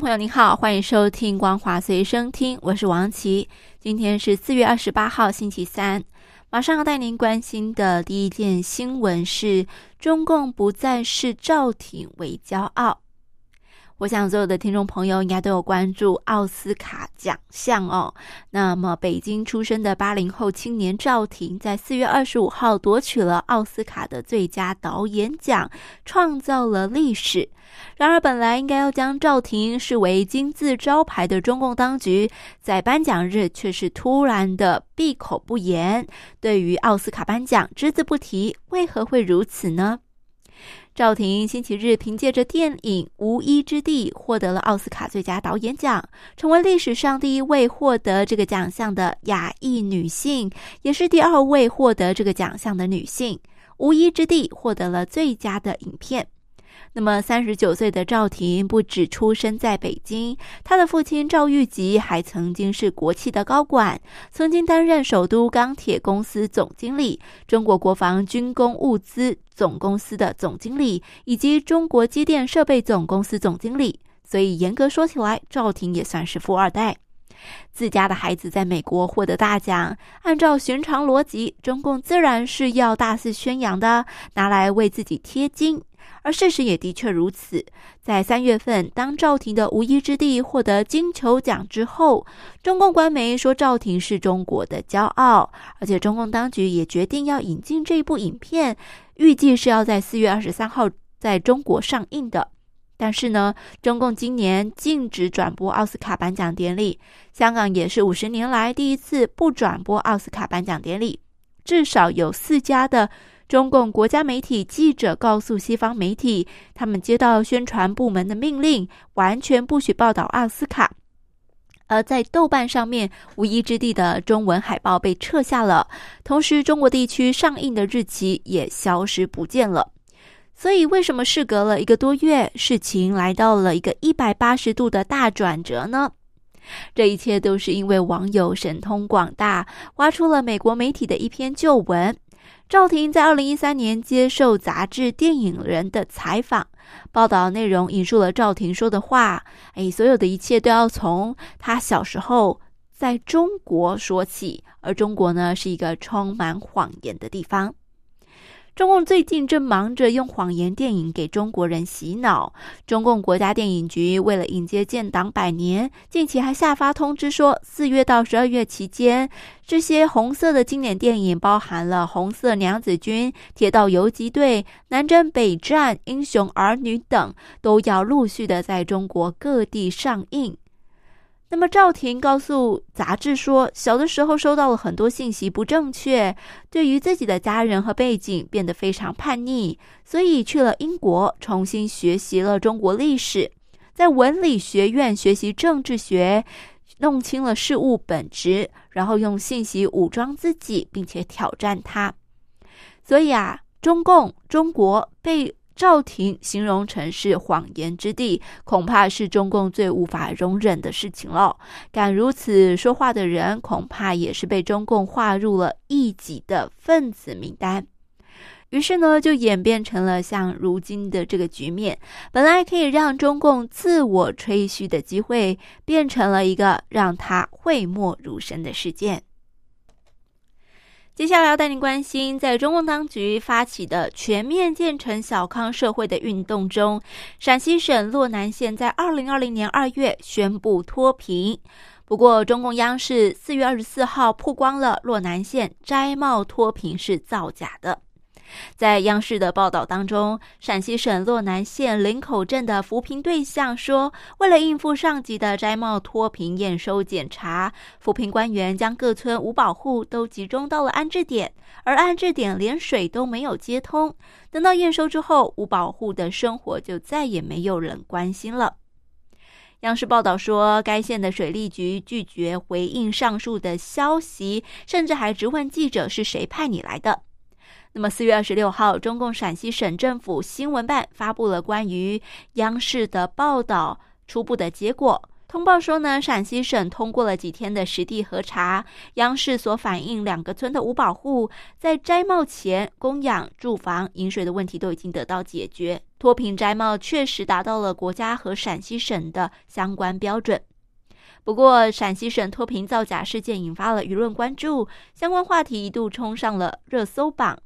朋友您好，欢迎收听《光华随身听》，我是王琦。今天是四月二十八号，星期三。马上要带您关心的第一件新闻是：中共不再视赵挺为骄傲。我想所有的听众朋友应该都有关注奥斯卡奖项哦。那么，北京出生的八零后青年赵婷在四月二十五号夺取了奥斯卡的最佳导演奖，创造了历史。然而，本来应该要将赵婷视为金字招牌的中共当局，在颁奖日却是突然的闭口不言，对于奥斯卡颁奖只字不提。为何会如此呢？赵婷星期日凭借着电影《无依之地》获得了奥斯卡最佳导演奖，成为历史上第一位获得这个奖项的亚裔女性，也是第二位获得这个奖项的女性。《无依之地》获得了最佳的影片。那么，三十九岁的赵婷不止出生在北京，她的父亲赵玉吉还曾经是国企的高管，曾经担任首都钢铁公司总经理、中国国防军工物资总公司的总经理，以及中国机电设备总公司总经理。所以，严格说起来，赵婷也算是富二代。自家的孩子在美国获得大奖，按照寻常逻辑，中共自然是要大肆宣扬的，拿来为自己贴金。而事实也的确如此。在三月份，当赵婷的《无依之地》获得金球奖之后，中共官媒说赵婷是中国的骄傲，而且中共当局也决定要引进这部影片，预计是要在四月二十三号在中国上映的。但是呢，中共今年禁止转播奥斯卡颁奖典礼，香港也是五十年来第一次不转播奥斯卡颁奖典礼，至少有四家的。中共国家媒体记者告诉西方媒体，他们接到宣传部门的命令，完全不许报道奥斯卡。而在豆瓣上面，《无依之地》的中文海报被撤下了，同时中国地区上映的日期也消失不见了。所以，为什么事隔了一个多月，事情来到了一个一百八十度的大转折呢？这一切都是因为网友神通广大，挖出了美国媒体的一篇旧闻。赵婷在二零一三年接受杂志《电影人》的采访，报道内容引述了赵婷说的话：“哎，所有的一切都要从她小时候在中国说起，而中国呢，是一个充满谎言的地方。”中共最近正忙着用谎言电影给中国人洗脑。中共国家电影局为了迎接建党百年，近期还下发通知说，四月到十二月期间，这些红色的经典电影，包含了《红色娘子军》《铁道游击队》《南征北战》《英雄儿女》等，都要陆续的在中国各地上映。那么赵婷告诉杂志说，小的时候收到了很多信息不正确，对于自己的家人和背景变得非常叛逆，所以去了英国重新学习了中国历史，在文理学院学习政治学，弄清了事物本质，然后用信息武装自己，并且挑战它。所以啊，中共中国被。赵婷形容成是谎言之地，恐怕是中共最无法容忍的事情了。敢如此说话的人，恐怕也是被中共划入了异己的分子名单。于是呢，就演变成了像如今的这个局面。本来可以让中共自我吹嘘的机会，变成了一个让他讳莫如深的事件。接下来要带您关心，在中共当局发起的全面建成小康社会的运动中，陕西省洛南县在二零二零年二月宣布脱贫。不过，中共央视四月二十四号曝光了洛南县摘帽脱贫是造假的。在央视的报道当中，陕西省洛南县林口镇的扶贫对象说，为了应付上级的摘帽脱贫验收检查，扶贫官员将各村五保户都集中到了安置点，而安置点连水都没有接通。等到验收之后，五保户的生活就再也没有人关心了。央视报道说，该县的水利局拒绝回应上述的消息，甚至还质问记者是谁派你来的。那么，四月二十六号，中共陕西省政府新闻办发布了关于央视的报道初步的结果。通报说呢，陕西省通过了几天的实地核查，央视所反映两个村的五保户在摘帽前供养、住房、饮水的问题都已经得到解决，脱贫摘帽确实达到了国家和陕西省的相关标准。不过，陕西省脱贫造假事件引发了舆论关注，相关话题一度冲上了热搜榜。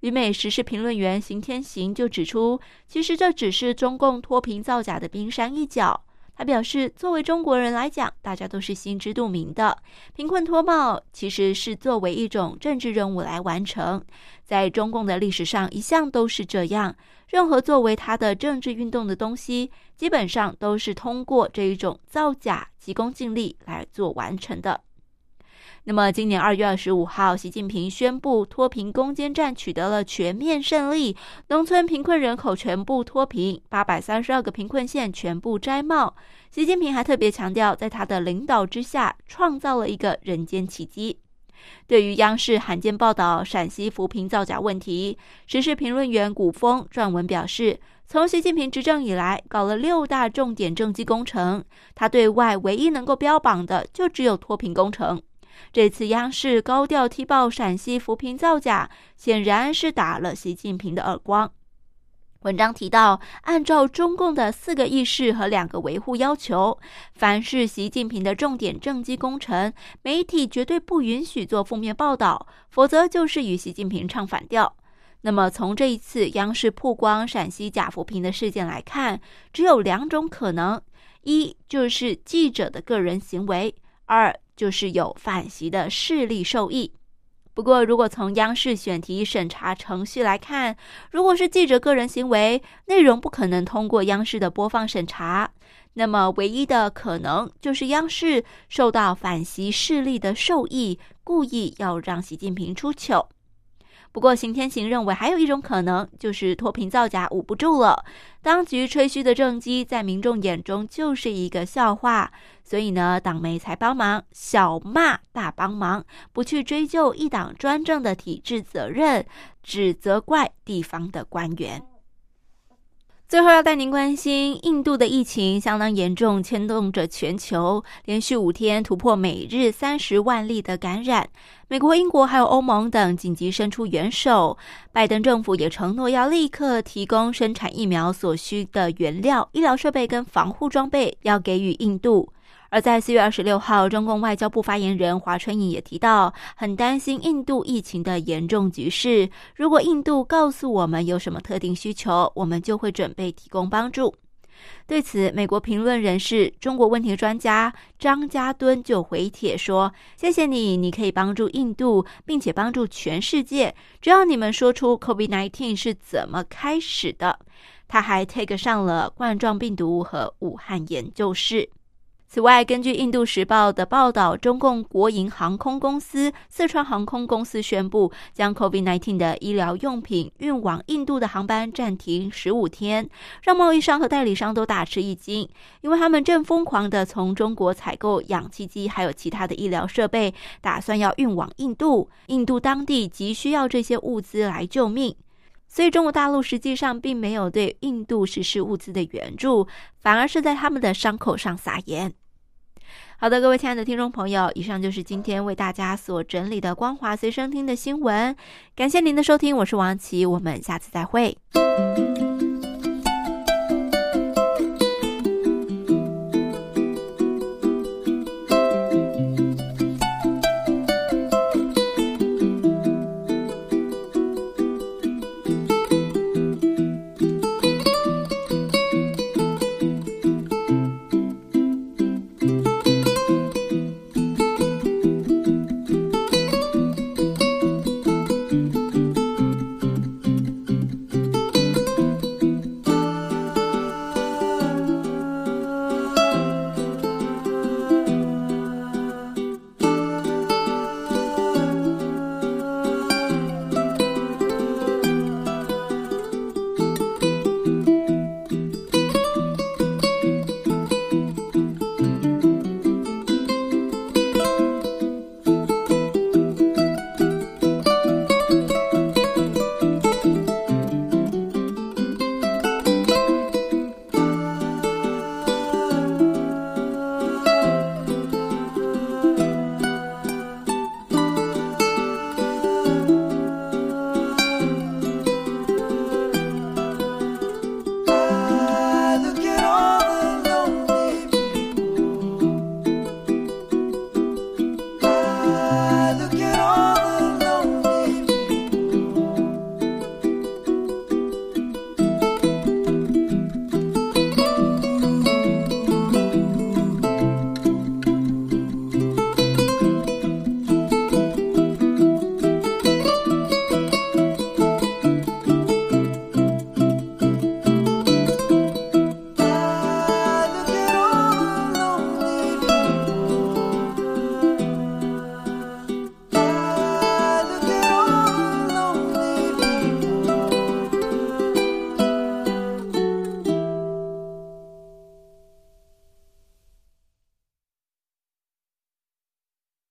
旅美时事评论员邢天行就指出，其实这只是中共脱贫造假的冰山一角。他表示，作为中国人来讲，大家都是心知肚明的，贫困脱帽其实是作为一种政治任务来完成，在中共的历史上一向都是这样。任何作为他的政治运动的东西，基本上都是通过这一种造假、急功近利来做完成的。那么，今年二月二十五号，习近平宣布脱贫攻坚战取得了全面胜利，农村贫困人口全部脱贫，八百三十二个贫困县全部摘帽。习近平还特别强调，在他的领导之下，创造了一个人间奇迹。对于央视罕见报道陕西扶贫造假问题，时事评论员古峰撰文表示，从习近平执政以来，搞了六大重点政绩工程，他对外唯一能够标榜的，就只有脱贫工程。这次央视高调踢爆陕西扶贫造假，显然是打了习近平的耳光。文章提到，按照中共的四个意识和两个维护要求，凡是习近平的重点政绩工程，媒体绝对不允许做负面报道，否则就是与习近平唱反调。那么，从这一次央视曝光陕西假扶贫的事件来看，只有两种可能：一就是记者的个人行为；二。就是有反袭的势力受益。不过，如果从央视选题审查程序来看，如果是记者个人行为，内容不可能通过央视的播放审查。那么，唯一的可能就是央视受到反袭势力的受益，故意要让习近平出糗。不过，邢天行认为还有一种可能，就是脱贫造假捂不住了。当局吹嘘的政绩，在民众眼中就是一个笑话，所以呢，党媒才帮忙小骂大帮忙，不去追究一党专政的体制责任，只责怪地方的官员。最后要带您关心，印度的疫情相当严重，牵动着全球，连续五天突破每日三十万例的感染。美国、英国还有欧盟等紧急伸出援手，拜登政府也承诺要立刻提供生产疫苗所需的原料、医疗设备跟防护装备，要给予印度。而在四月二十六号，中共外交部发言人华春莹也提到，很担心印度疫情的严重局势。如果印度告诉我们有什么特定需求，我们就会准备提供帮助。对此，美国评论人士、中国问题专家张家敦就回帖说：“谢谢你，你可以帮助印度，并且帮助全世界，只要你们说出 COVID-19 是怎么开始的。”他还 take 上了冠状病毒和武汉研究室。此外，根据《印度时报》的报道，中共国营航空公司四川航空公司宣布，将 COVID-19 的医疗用品运往印度的航班暂停十五天，让贸易商和代理商都大吃一惊，因为他们正疯狂的从中国采购氧气机，还有其他的医疗设备，打算要运往印度。印度当地急需要这些物资来救命，所以中国大陆实际上并没有对印度实施物资的援助，反而是在他们的伤口上撒盐。好的，各位亲爱的听众朋友，以上就是今天为大家所整理的光华随身听的新闻。感谢您的收听，我是王琦，我们下次再会。